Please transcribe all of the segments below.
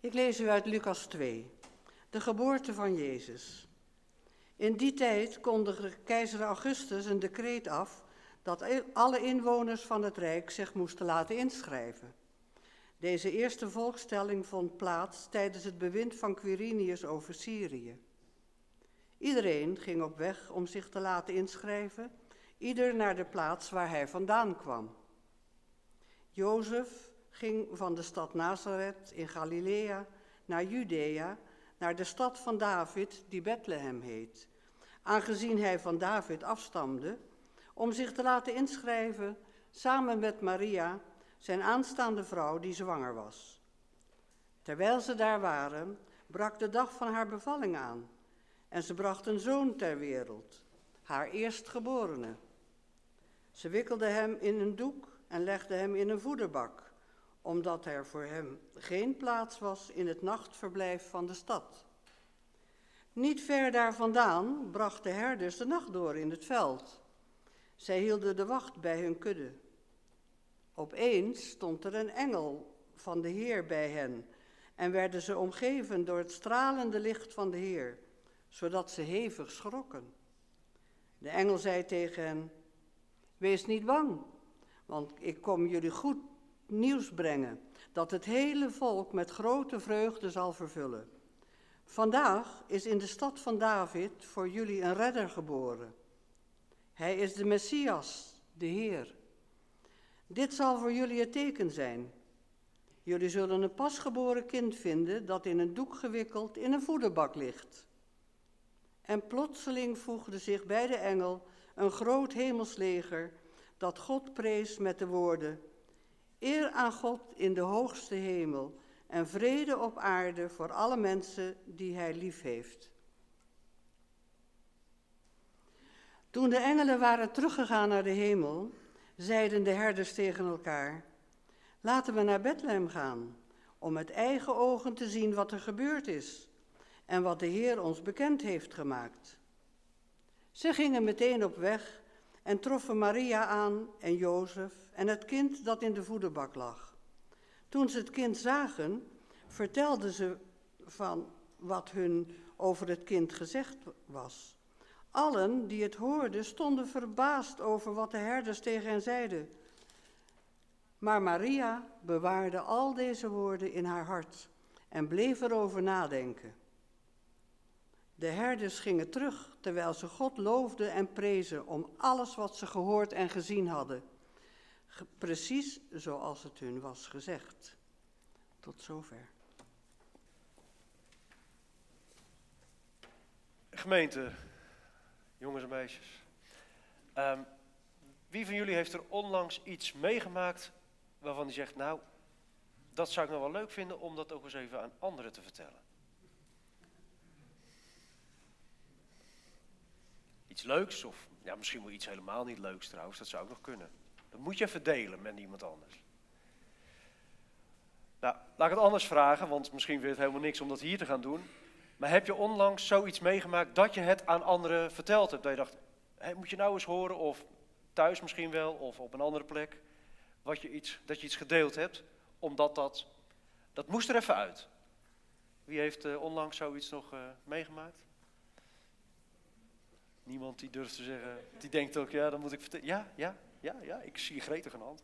Ik lees u uit Lucas 2, de geboorte van Jezus. In die tijd kondigde keizer Augustus een decreet af dat alle inwoners van het Rijk zich moesten laten inschrijven. Deze eerste volkstelling vond plaats tijdens het bewind van Quirinius over Syrië. Iedereen ging op weg om zich te laten inschrijven, ieder naar de plaats waar hij vandaan kwam. Jozef ging van de stad Nazareth in Galilea naar Judea, naar de stad van David, die Bethlehem heet, aangezien hij van David afstamde, om zich te laten inschrijven samen met Maria, zijn aanstaande vrouw die zwanger was. Terwijl ze daar waren, brak de dag van haar bevalling aan en ze bracht een zoon ter wereld, haar eerstgeborene. Ze wikkelde hem in een doek en legde hem in een voederbak, omdat er voor hem geen plaats was in het nachtverblijf van de stad. Niet ver daar vandaan brachten herders de nacht door in het veld. Zij hielden de wacht bij hun kudde. Opeens stond er een engel van de Heer bij hen en werden ze omgeven door het stralende licht van de Heer, zodat ze hevig schrokken. De engel zei tegen hen: Wees niet bang, want ik kom jullie goed nieuws brengen, dat het hele volk met grote vreugde zal vervullen. Vandaag is in de stad van David voor jullie een redder geboren. Hij is de Messias, de Heer. Dit zal voor jullie het teken zijn. Jullie zullen een pasgeboren kind vinden dat in een doek gewikkeld in een voederbak ligt. En plotseling voegde zich bij de engel een groot hemelsleger dat God prees met de woorden: Eer aan God in de hoogste hemel en vrede op aarde voor alle mensen die Hij lief heeft. Toen de engelen waren teruggegaan naar de hemel, zeiden de herders tegen elkaar: Laten we naar Bethlehem gaan, om met eigen ogen te zien wat er gebeurd is en wat de Heer ons bekend heeft gemaakt. Ze gingen meteen op weg en troffen Maria aan en Jozef en het kind dat in de voederbak lag. Toen ze het kind zagen, vertelden ze van wat hun over het kind gezegd was. Allen die het hoorden stonden verbaasd over wat de herders tegen hen zeiden. Maar Maria bewaarde al deze woorden in haar hart en bleef erover nadenken. De herders gingen terug terwijl ze God loofden en prezen om alles wat ze gehoord en gezien hadden. Precies zoals het hun was gezegd. Tot zover. Gemeente, jongens en meisjes. Um, wie van jullie heeft er onlangs iets meegemaakt waarvan hij zegt, nou, dat zou ik nog wel leuk vinden om dat ook eens even aan anderen te vertellen? Iets leuks of ja, misschien wel iets helemaal niet leuks trouwens, dat zou ook nog kunnen. Dat moet je even delen met iemand anders. Nou, laat ik het anders vragen, want misschien vind het helemaal niks om dat hier te gaan doen. Maar heb je onlangs zoiets meegemaakt dat je het aan anderen verteld hebt? Dat je dacht, hey, moet je nou eens horen, of thuis misschien wel, of op een andere plek, wat je iets, dat je iets gedeeld hebt, omdat dat, dat moest er even uit. Wie heeft uh, onlangs zoiets nog uh, meegemaakt? Niemand die durft te zeggen, die denkt ook, ja, dan moet ik vertellen. Ja, ja, ja, ja, ik zie gretig een hand.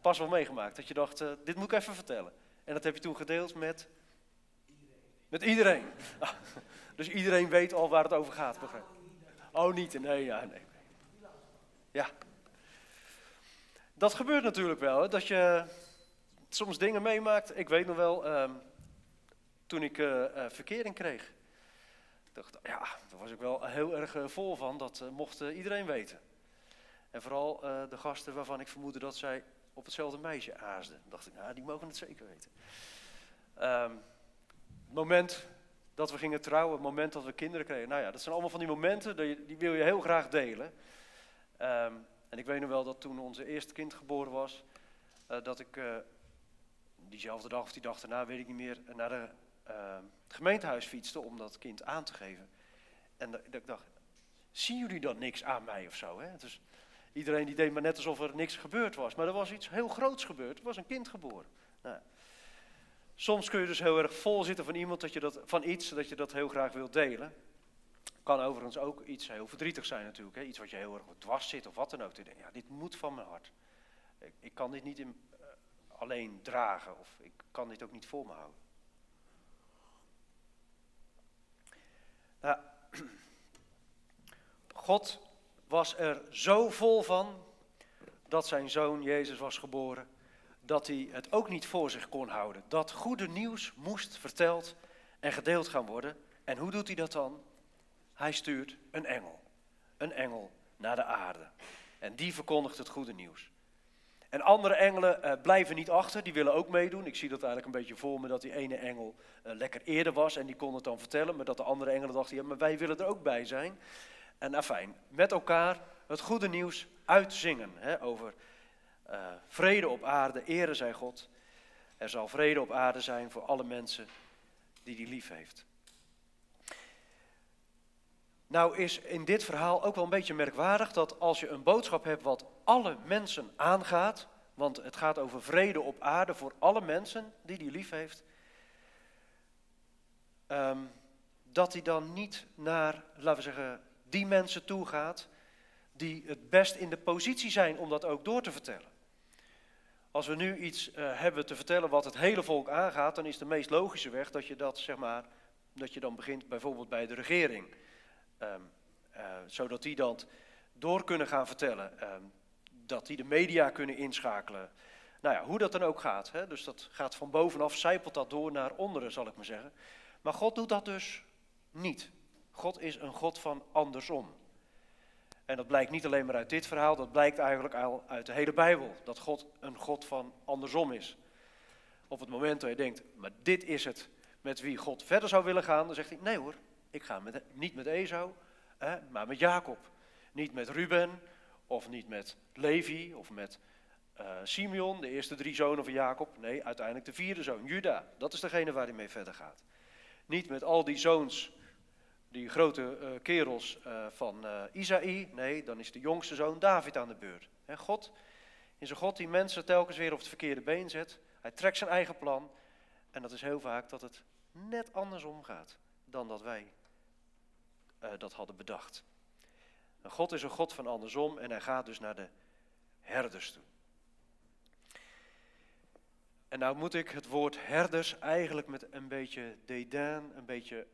Pas wel meegemaakt, dat je dacht, uh, dit moet ik even vertellen. En dat heb je toen gedeeld met met iedereen. dus iedereen weet al waar het over gaat, begrijp Oh, niet? Nee, ja, nee. Ja. Dat gebeurt natuurlijk wel, hè, dat je soms dingen meemaakt. Ik weet nog wel, um, toen ik uh, verkering kreeg. Dacht, ja, daar was ik wel heel erg uh, vol van. Dat mocht iedereen weten. En vooral de gasten waarvan ik vermoedde dat zij op hetzelfde meisje aasden. dacht ik, nou, die mogen het zeker weten. Um, moment dat we gingen trouwen, het moment dat we kinderen kregen. Nou ja, dat zijn allemaal van die momenten, die, die wil je heel graag delen. Um, en ik weet nog wel dat toen onze eerste kind geboren was, dat ik diezelfde dag of die dag daarna, weet ik niet meer, naar de, uh, het gemeentehuis fietste om dat kind aan te geven. En ik dacht, zien jullie dan niks aan mij of zo? Hè? Dus iedereen die deed maar net alsof er niks gebeurd was. Maar er was iets heel groots gebeurd, er was een kind geboren. Nou, Soms kun je dus heel erg vol zitten van iemand dat je dat, van iets dat je dat heel graag wilt delen. Kan overigens ook iets heel verdrietig zijn natuurlijk. Hè? Iets wat je heel erg dwars zit of wat dan ook. Ja, dit moet van mijn hart. Ik, kan dit niet uh, alleen dragen of ik kan dit ook niet voor me houden. God was er zo vol van dat zijn zoon Jezus was geboren, dat hij het ook niet voor zich kon houden. Dat goede nieuws moest verteld en gedeeld gaan worden. En hoe doet hij dat dan? Hij stuurt een engel. Een engel naar de aarde. En die verkondigt het goede nieuws. En andere engelen uh, blijven niet achter, die willen ook meedoen. Ik zie dat eigenlijk een beetje voor me, dat die ene engel uh, lekker eerder was en die kon het dan vertellen. Maar dat de andere engelen dachten, ja, maar wij willen er ook bij zijn. En afijn, met elkaar het goede nieuws uitzingen hè, over uh, vrede op aarde, ere zij God. Er zal vrede op aarde zijn voor alle mensen die die lief heeft. Nou is in dit verhaal ook wel een beetje merkwaardig dat als je een boodschap hebt wat alle mensen aangaat, want het gaat over vrede op aarde voor alle mensen die die lief heeft, um, dat hij dan niet naar, laten we zeggen, die mensen toe gaat die het best in de positie zijn om dat ook door te vertellen. Als we nu iets uh, hebben te vertellen wat het hele volk aangaat, dan is de meest logische weg dat je dat, zeg maar, dat je dan begint bijvoorbeeld bij de regering. Um, uh, zodat die dan door kunnen gaan vertellen. Um, dat die de media kunnen inschakelen. Nou ja, hoe dat dan ook gaat. Hè? Dus dat gaat van bovenaf, zijpelt dat door naar onderen, zal ik maar zeggen. Maar God doet dat dus niet. God is een God van andersom. En dat blijkt niet alleen maar uit dit verhaal, dat blijkt eigenlijk al uit de hele Bijbel. Dat God een God van andersom is. Op het moment dat je denkt, maar dit is het met wie God verder zou willen gaan, dan zegt hij, nee hoor, ik ga met, niet met Esau, hè, maar met Jacob. Niet met Ruben, of niet met Levi, of met uh, Simeon, de eerste drie zonen van Jacob. Nee, uiteindelijk de vierde zoon, Juda. Dat is degene waar hij mee verder gaat. Niet met al die zoons die grote uh, kerels uh, van Isaïe. Nee, dan is de jongste zoon David aan de beurt. En God is een God die mensen telkens weer op het verkeerde been zet. Hij trekt zijn eigen plan. En dat is heel vaak dat het net andersom gaat dan dat wij dat hadden bedacht. En God is een God van andersom en hij gaat dus naar de herders toe. En nou moet ik het woord herders eigenlijk met een beetje dédain, een beetje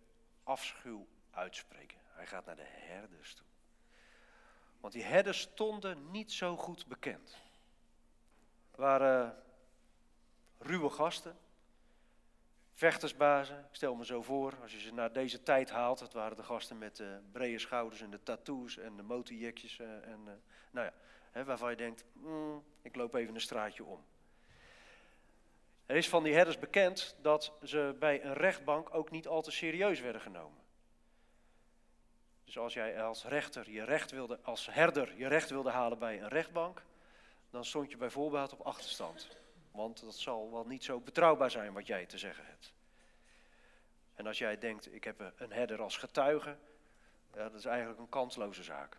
afschuw uitspreken. Hij gaat naar de herders toe. Want die herders stonden niet zo goed bekend. Waren ruwe gasten, vechtersbazen. Ik stel me zo voor, als je ze naar deze tijd haalt, het waren de gasten met de brede schouders en de tattoos en de motorjekjes. Eh, en, uh, nou ja, waarvan je denkt, mm, ik loop even een straatje om. Er is van die herders bekend dat ze bij een rechtbank ook niet al te serieus werden genomen. Dus als jij als rechter je recht wilde, als herder je recht wilde halen bij een rechtbank, dan stond je bijvoorbeeld op achterstand. Want dat zal wel niet zo betrouwbaar zijn wat jij te zeggen hebt. En als jij denkt, ik heb een herder als getuige, ja, dat is eigenlijk een kansloze zaak.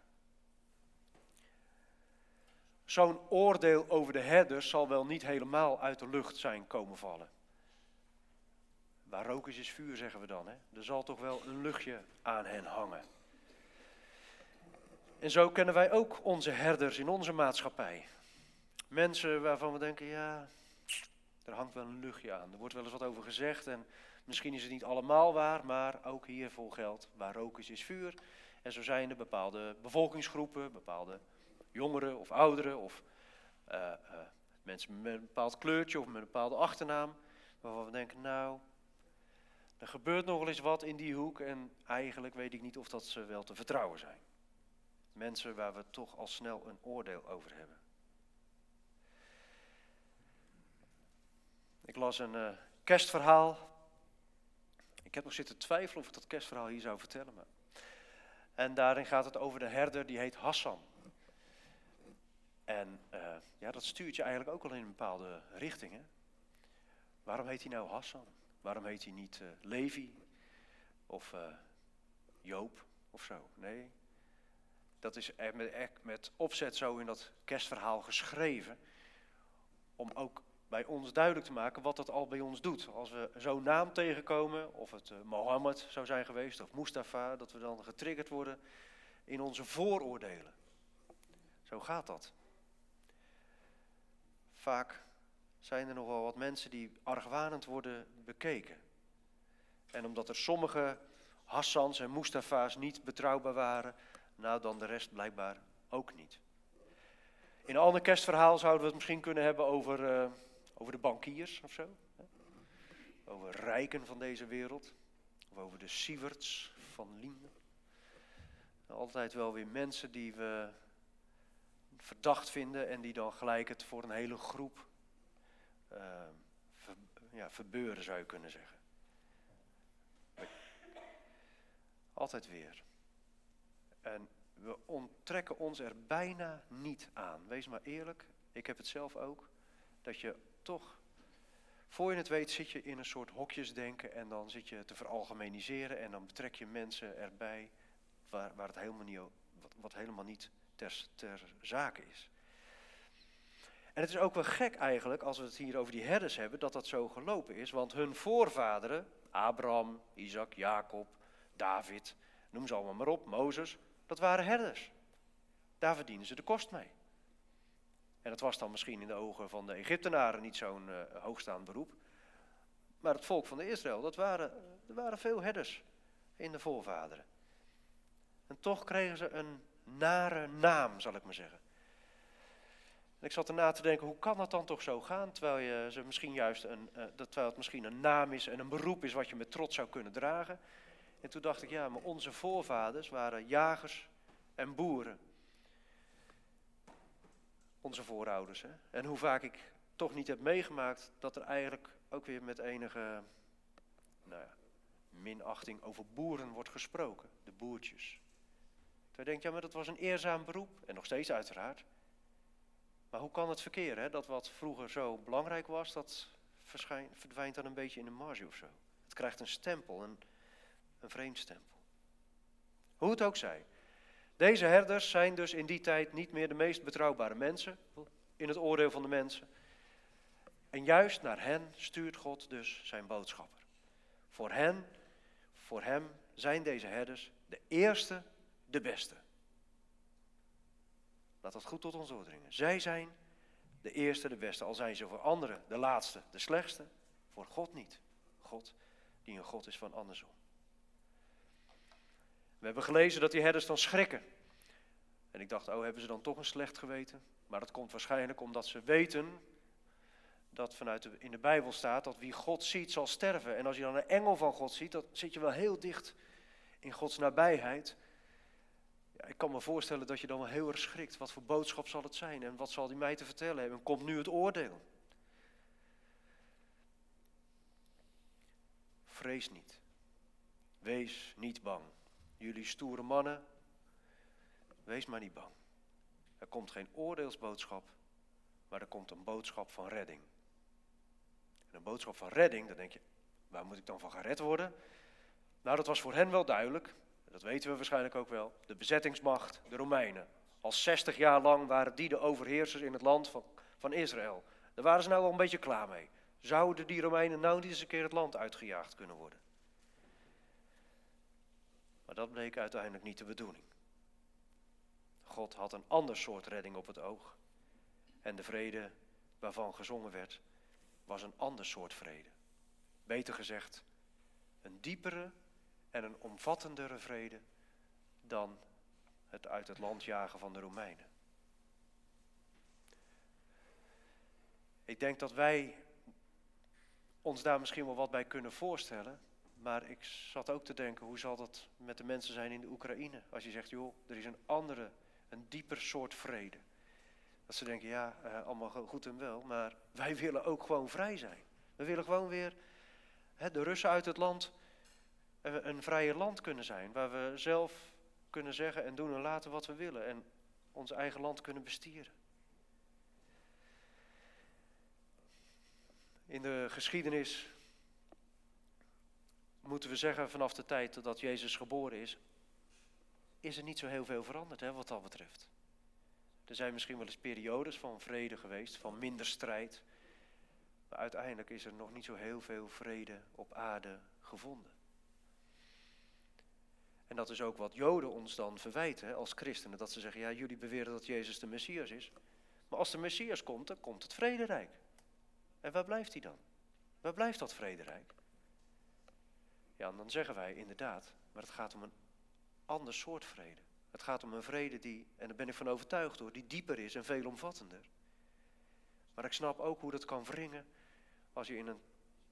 Zo'n oordeel over de herders zal wel niet helemaal uit de lucht zijn komen vallen. Waar rook is, is vuur, zeggen we dan. Hè? Er zal toch wel een luchtje aan hen hangen. En zo kennen wij ook onze herders in onze maatschappij. Mensen waarvan we denken, ja, er hangt wel een luchtje aan. Er wordt wel eens wat over gezegd en misschien is het niet allemaal waar, maar ook hier vol geld, waar rook is, is vuur. En zo zijn er bepaalde bevolkingsgroepen, bepaalde jongeren of ouderen of uh, uh, mensen met een bepaald kleurtje of met een bepaalde achternaam, waarvan we denken, nou, er gebeurt nog wel eens wat in die hoek en eigenlijk weet ik niet of dat ze wel te vertrouwen zijn. Mensen waar we toch al snel een oordeel over hebben. Ik las een uh, kerstverhaal. Ik heb nog zitten twijfelen of ik dat kerstverhaal hier zou vertellen. Maar... En daarin gaat het over de herder, die heet Hassan. En uh, ja, dat stuurt je eigenlijk ook al in een bepaalde richting. Hè? Waarom heet hij nou Hassan? Waarom heet hij niet uh, Levi of Joop of zo? Nee, dat is met opzet zo in dat kerstverhaal geschreven. Om ook bij ons duidelijk te maken wat dat al bij ons doet. Als we zo'n naam tegenkomen, of het uh, Mohammed zou zijn geweest, of Mustafa, dat we dan getriggerd worden in onze vooroordelen. Zo gaat dat. Vaak zijn er nogal wat mensen die argwanend worden bekeken. En omdat er sommige Hassans en Mustafa's niet betrouwbaar waren, nou dan de rest blijkbaar ook niet. In een ander kerstverhaal zouden we het misschien kunnen hebben over, uh, over de bankiers of zo. Over rijken van deze wereld. Of over de Sieverts van Linden. Altijd wel weer mensen die we verdacht vinden en die dan gelijk het voor een hele groep ver, ja, verbeuren zou je kunnen zeggen. Altijd weer. En we onttrekken ons er bijna niet aan. Wees maar eerlijk, ik heb het zelf ook. Dat je toch, voor je het weet, zit je in een soort hokjesdenken en dan zit je te veralgemeniseren en dan betrek je mensen erbij waar, waar het helemaal niet, wat, helemaal niet ter, ter zake is. En het is ook wel gek eigenlijk, als we het hier over die herders hebben, dat dat zo gelopen is. Want hun voorvaderen, Abraham, Isaac, Jacob, David, noem ze allemaal maar op, Mozes, dat waren herders. Daar verdienen ze de kost mee. En dat was dan misschien in de ogen van de Egyptenaren niet zo'n uh, hoogstaand beroep. Maar het volk van de Israël, dat waren, er waren veel herders in de voorvaderen. En toch kregen ze een nare naam, zal ik maar zeggen. En ik zat erna te denken, hoe kan dat dan toch zo gaan? Terwijl, je ze misschien juist een, uh, terwijl het misschien een naam is en een beroep is wat je met trots zou kunnen dragen. En toen dacht ik, ja, maar onze voorvaders waren jagers en boeren. Onze voorouders. Hè? En hoe vaak ik toch niet heb meegemaakt dat er eigenlijk ook weer met enige nou ja, minachting over boeren wordt gesproken. De boertjes. Terwijl je denkt, ja, maar dat was een eerzaam beroep. En nog steeds uiteraard. Maar hoe kan het verkeren? Hè? Dat wat vroeger zo belangrijk was, dat verdwijnt dan een beetje in de marge of zo. Het krijgt een stempel, een, een vreemd stempel. Hoe het ook zij. Deze herders zijn dus in die tijd niet meer de meest betrouwbare mensen in het oordeel van de mensen. En juist naar hen stuurt God dus zijn boodschapper. Voor hen, voor hem zijn deze herders de eerste, de beste. Laat dat goed tot ons doordringen. Zij zijn de eerste, de beste. Al zijn ze voor anderen de laatste, de slechtste. Voor God niet. God die een God is van andersom. We hebben gelezen dat die herders dan schrikken. En ik dacht, oh, hebben ze dan toch een slecht geweten? Maar dat komt waarschijnlijk omdat ze weten dat vanuit de, in de Bijbel staat dat wie God ziet zal sterven. En als je dan een engel van God ziet, dan zit je wel heel dicht in Gods nabijheid. Ja, ik kan me voorstellen dat je dan wel heel erg schrikt. Wat voor boodschap zal het zijn en wat zal die mij te vertellen hebben? Komt nu het oordeel? Vrees niet. Wees niet bang. Jullie stoere mannen, wees maar niet bang. Er komt geen oordeelsboodschap, maar er komt een boodschap van redding. En een boodschap van redding, dan denk je, waar moet ik dan van gered worden? Nou, dat was voor hen wel duidelijk dat weten we waarschijnlijk ook wel, de bezettingsmacht, de Romeinen. Al 60 jaar lang waren die de overheersers in het land van, van Israël. Daar waren ze nou wel een beetje klaar mee. Zouden die Romeinen nou niet eens een keer het land uitgejaagd kunnen worden? Maar dat bleek uiteindelijk niet de bedoeling. God had een ander soort redding op het oog. En de vrede waarvan gezongen werd, was een ander soort vrede. Beter gezegd, een diepere en een omvattendere vrede dan het uit het land jagen van de Romeinen. Ik denk dat wij ons daar misschien wel wat bij kunnen voorstellen. Maar ik zat ook te denken, hoe zal dat met de mensen zijn in de Oekraïne? Als je zegt, joh, er is een andere, een dieper soort vrede. Dat ze denken, ja, eh, allemaal goed en wel, maar wij willen ook gewoon vrij zijn. We willen gewoon weer hè, de Russen uit het land een vrije land kunnen zijn. Waar we zelf kunnen zeggen en doen en laten wat we willen. En ons eigen land kunnen bestieren. In de geschiedenis moeten we zeggen, vanaf de tijd dat Jezus geboren is, is er niet zo heel veel veranderd hè, wat dat betreft. Er zijn misschien wel eens periodes van vrede geweest, van minder strijd. Maar uiteindelijk is er nog niet zo heel veel vrede op aarde gevonden. En dat is ook wat Joden ons dan verwijten als christenen. Dat ze zeggen, ja jullie beweren dat Jezus de Messias is. Maar als de Messias komt, dan komt het vrederijk. En waar blijft hij dan? Waar blijft dat vrederijk? Ja, en dan zeggen wij inderdaad, maar het gaat om een ander soort vrede. Het gaat om een vrede die, en daar ben ik van overtuigd hoor, die dieper is en veelomvattender. Maar ik snap ook hoe dat kan wringen als je in een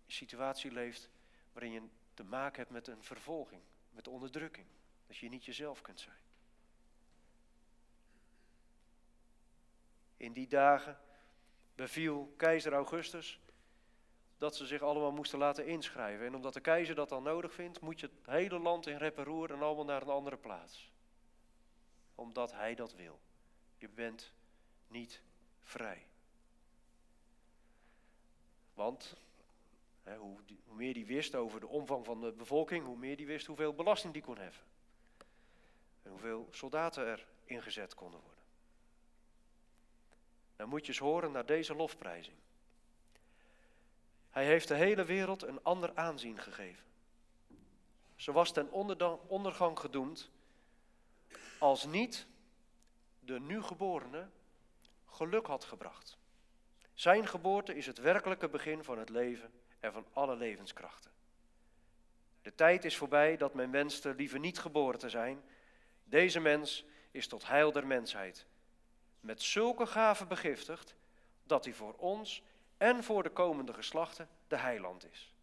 situatie leeft waarin je te maken hebt met een vervolging, met onderdrukking. Dat je niet jezelf kunt zijn. In die dagen beviel keizer Augustus dat ze zich allemaal moesten laten inschrijven. En omdat de keizer dat dan nodig vindt, moet je het hele land in rep en roer en allemaal naar een andere plaats. Omdat hij dat wil. Je bent niet vrij. Want hè, hoe, hoe, meer die wist over de omvang van de bevolking, hoe meer die wist hoeveel belasting die kon heffen. En hoeveel soldaten er ingezet konden worden. Dan moet je eens horen naar deze lofprijzing. Hij heeft de hele wereld een ander aanzien gegeven. Ze was ten ondergang gedoemd als niet de nu geborene geluk had gebracht. Zijn geboorte is het werkelijke begin van het leven en van alle levenskrachten. De tijd is voorbij dat men wenste liever niet geboren te zijn. Deze mens is tot heil der mensheid. Met zulke gaven begiftigd dat hij voor ons en voor de komende geslachten de heiland is.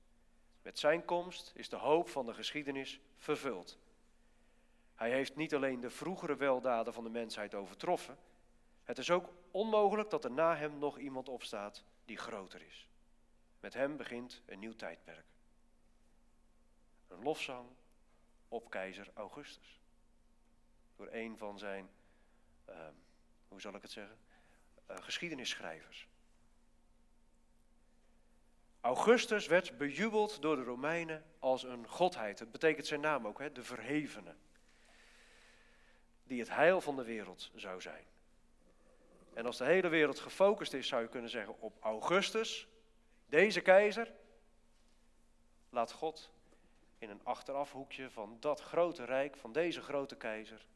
Met zijn komst is de hoop van de geschiedenis vervuld. Hij heeft niet alleen de vroegere weldaden van de mensheid overtroffen, het is ook onmogelijk dat er na hem nog iemand opstaat die groter is. Met hem begint een nieuw tijdperk. Een lofzang op keizer Augustus. Door een van zijn, uh, hoe zal ik het zeggen, uh, geschiedenisschrijvers. Augustus werd bejubeld door de Romeinen als een godheid. Het betekent zijn naam ook, hè, de verhevene. Die het heil van de wereld zou zijn. En als de hele wereld gefocust is, zou je kunnen zeggen, op Augustus, deze keizer, laat God in een achterafhoekje van dat grote rijk, van deze grote keizer,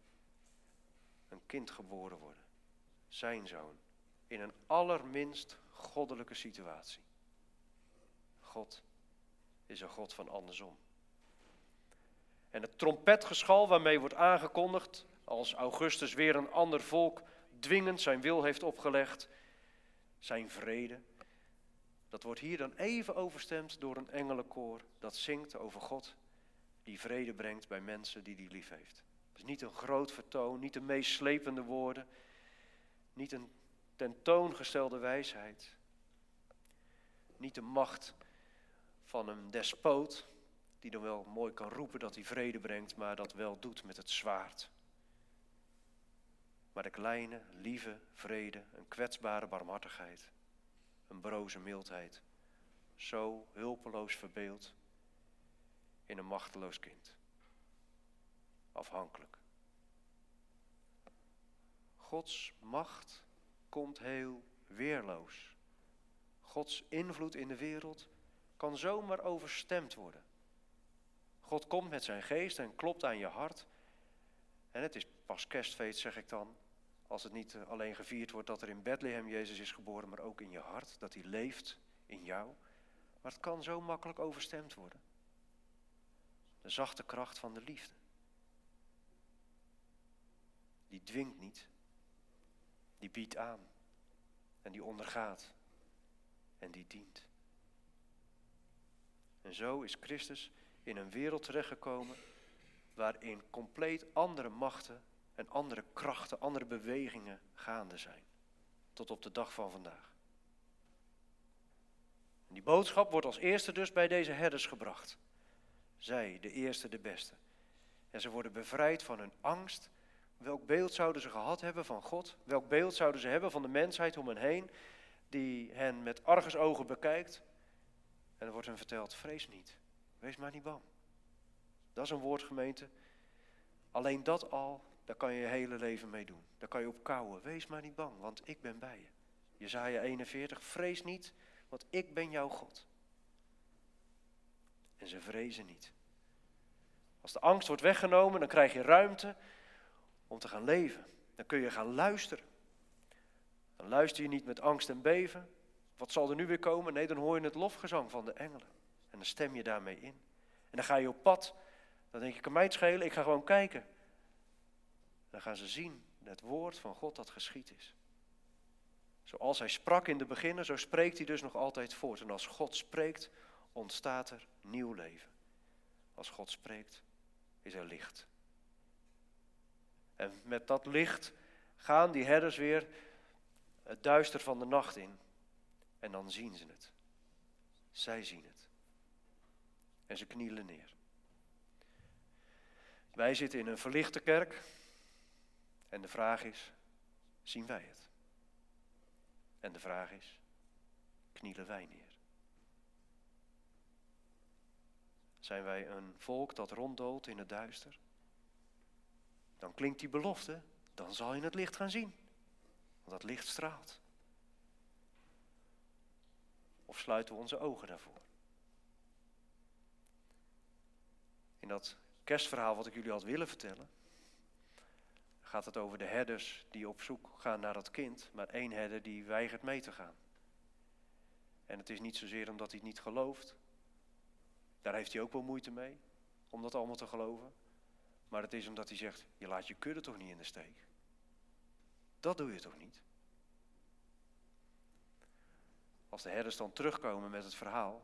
een kind geboren worden. Zijn zoon. In een allerminst goddelijke situatie. God is een God van andersom. En het trompetgeschal waarmee wordt aangekondigd als Augustus weer een ander volk dwingend zijn wil heeft opgelegd, zijn vrede, dat wordt hier dan even overstemd door een engelenkoor dat zingt over God die vrede brengt bij mensen die die lief heeft. Dus niet een groot vertoon, niet de meest slepende woorden, niet een tentoongestelde wijsheid, niet de macht van een despoot, die dan wel mooi kan roepen dat hij vrede brengt, maar dat wel doet met het zwaard. Maar de kleine, lieve vrede, een kwetsbare barmhartigheid, een broze mildheid, zo hulpeloos verbeeld in een machteloos kind. Afhankelijk. Gods macht komt heel weerloos. Gods invloed in de wereld kan zomaar overstemd worden. God komt met zijn geest en klopt aan je hart. En het is pas kerstfeest, zeg ik dan, als het niet alleen gevierd wordt dat er in Bethlehem Jezus is geboren, maar ook in je hart, dat hij leeft in jou. Maar het kan zo makkelijk overstemd worden. De zachte kracht van de liefde. Die dwingt niet, die biedt aan en die ondergaat en die dient. En zo is Christus in een wereld terechtgekomen waarin compleet andere machten en andere krachten, andere bewegingen gaande zijn. Tot op de dag van vandaag. En die boodschap wordt als eerste dus bij deze herders gebracht. Zij, de eerste, de beste. En ze worden bevrijd van hun angst. Welk beeld zouden ze gehad hebben van God? Welk beeld zouden ze hebben van de mensheid om hen heen, die hen met argusogen bekijkt? En er wordt hen verteld, vrees niet, wees maar niet bang. Dat is een woordgemeente. Alleen dat al, daar kan je je hele leven mee doen. Daar kan je op kouwen. Wees maar niet bang, want ik ben bij je. Jezaja 41, vrees niet, want ik ben jouw God. En ze vrezen niet. Als de angst wordt weggenomen, dan krijg je ruimte om te gaan leven. Dan kun je gaan luisteren. Dan luister je niet met angst en beven. Wat zal er nu weer komen? Nee, dan hoor je het lofgezang van de engelen. En dan stem je daarmee in. En dan ga je op pad. Dan denk je, kan mij het schelen, ik ga gewoon kijken. Dan gaan ze zien het woord van God dat geschied is. Zoals hij sprak in de beginnen, zo spreekt hij dus nog altijd voort. En als God spreekt, ontstaat er nieuw leven. Als God spreekt, is er licht. En met dat licht gaan die herders weer het duister van de nacht in. En dan zien ze het. Zij zien het. En ze knielen neer. Wij zitten in een verlichte kerk. En de vraag is, zien wij het? En de vraag is, knielen wij neer? Zijn wij een volk dat ronddoolt in het duister? Dan klinkt die belofte, dan zal je het licht gaan zien. Want dat licht straalt. Of sluiten we onze ogen daarvoor? In dat kerstverhaal wat ik jullie had willen vertellen, gaat het over de herders die op zoek gaan naar dat kind, maar één herder die weigert mee te gaan. En het is niet zozeer omdat hij het niet gelooft. Daar heeft hij ook wel moeite mee, om dat allemaal te geloven. Maar het is omdat hij zegt, je laat je kudde toch niet in de steek. Dat doe je toch niet? Als de herders dan terugkomen met het verhaal,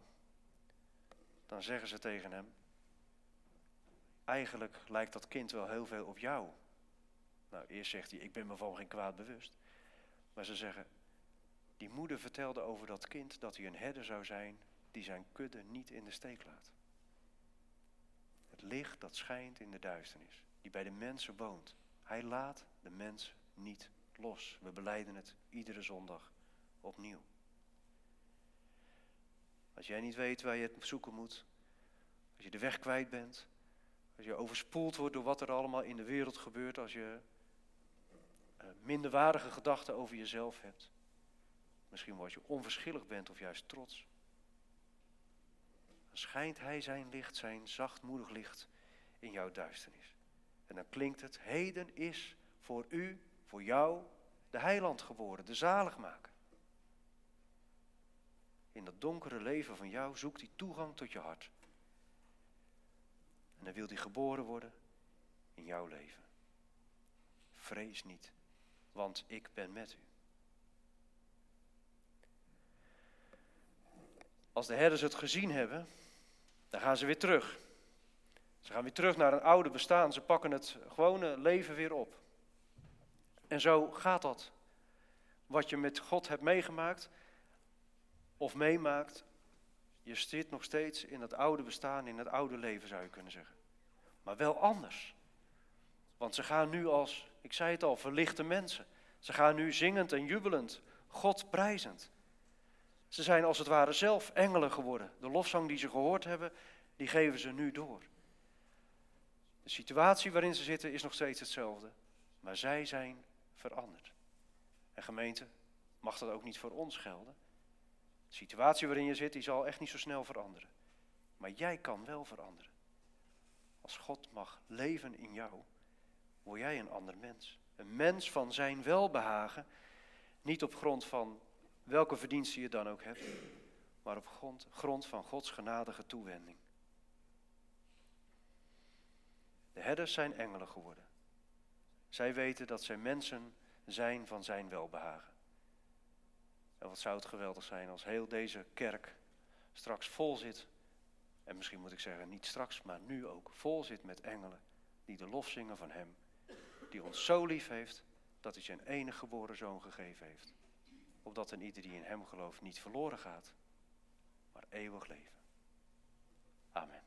dan zeggen ze tegen hem, eigenlijk lijkt dat kind wel heel veel op jou. Nou, eerst zegt hij, ik ben me van geen kwaad bewust. Maar ze zeggen, die moeder vertelde over dat kind dat hij een herder zou zijn die zijn kudde niet in de steek laat. Het licht dat schijnt in de duisternis, die bij de mensen woont. Hij laat de mens niet los. We beleiden het iedere zondag opnieuw. Als jij niet weet waar je het zoeken moet, als je de weg kwijt bent, als je overspoeld wordt door wat er allemaal in de wereld gebeurt, als je uh, minderwaardige gedachten over jezelf hebt, misschien als je onverschillig bent of juist trots, dan schijnt Hij zijn licht, zijn zachtmoedig licht in jouw duisternis. En dan klinkt het, heden is voor u, voor jou, de heiland geboren, de zaligmaker. In dat donkere leven van jou zoekt hij toegang tot je hart. En dan wil hij geboren worden in jouw leven. Vrees niet, want ik ben met u. Als de herders het gezien hebben, dan gaan ze weer terug. Ze gaan weer terug naar een oude bestaan. Ze pakken het gewone leven weer op. En zo gaat dat. Wat je met God hebt meegemaakt of meemaakt, je zit nog steeds in het oude bestaan, in het oude leven zou je kunnen zeggen. Maar wel anders. Want ze gaan nu als, ik zei het al, verlichte mensen. Ze gaan nu zingend en jubelend, God prijzend. Ze zijn als het ware zelf engelen geworden. De lofzang die ze gehoord hebben, die geven ze nu door. De situatie waarin ze zitten is nog steeds hetzelfde, maar zij zijn veranderd. En gemeente, mag dat ook niet voor ons gelden? De situatie waarin je zit, die zal echt niet zo snel veranderen. Maar jij kan wel veranderen. Als God mag leven in jou, word jij een ander mens. Een mens van zijn welbehagen, niet op grond van welke verdiensten je dan ook hebt, maar op grond, grond van Gods genadige toewending. De herders zijn engelen geworden. Zij weten dat zij mensen zijn van zijn welbehagen. En wat zou het geweldig zijn als heel deze kerk straks vol zit. En misschien moet ik zeggen, niet straks, maar nu ook vol zit met engelen die de lof zingen van Hem. Die ons zo lief heeft dat hij zijn enige geboren zoon gegeven heeft. Opdat een ieder die in Hem gelooft niet verloren gaat, maar eeuwig leven. Amen.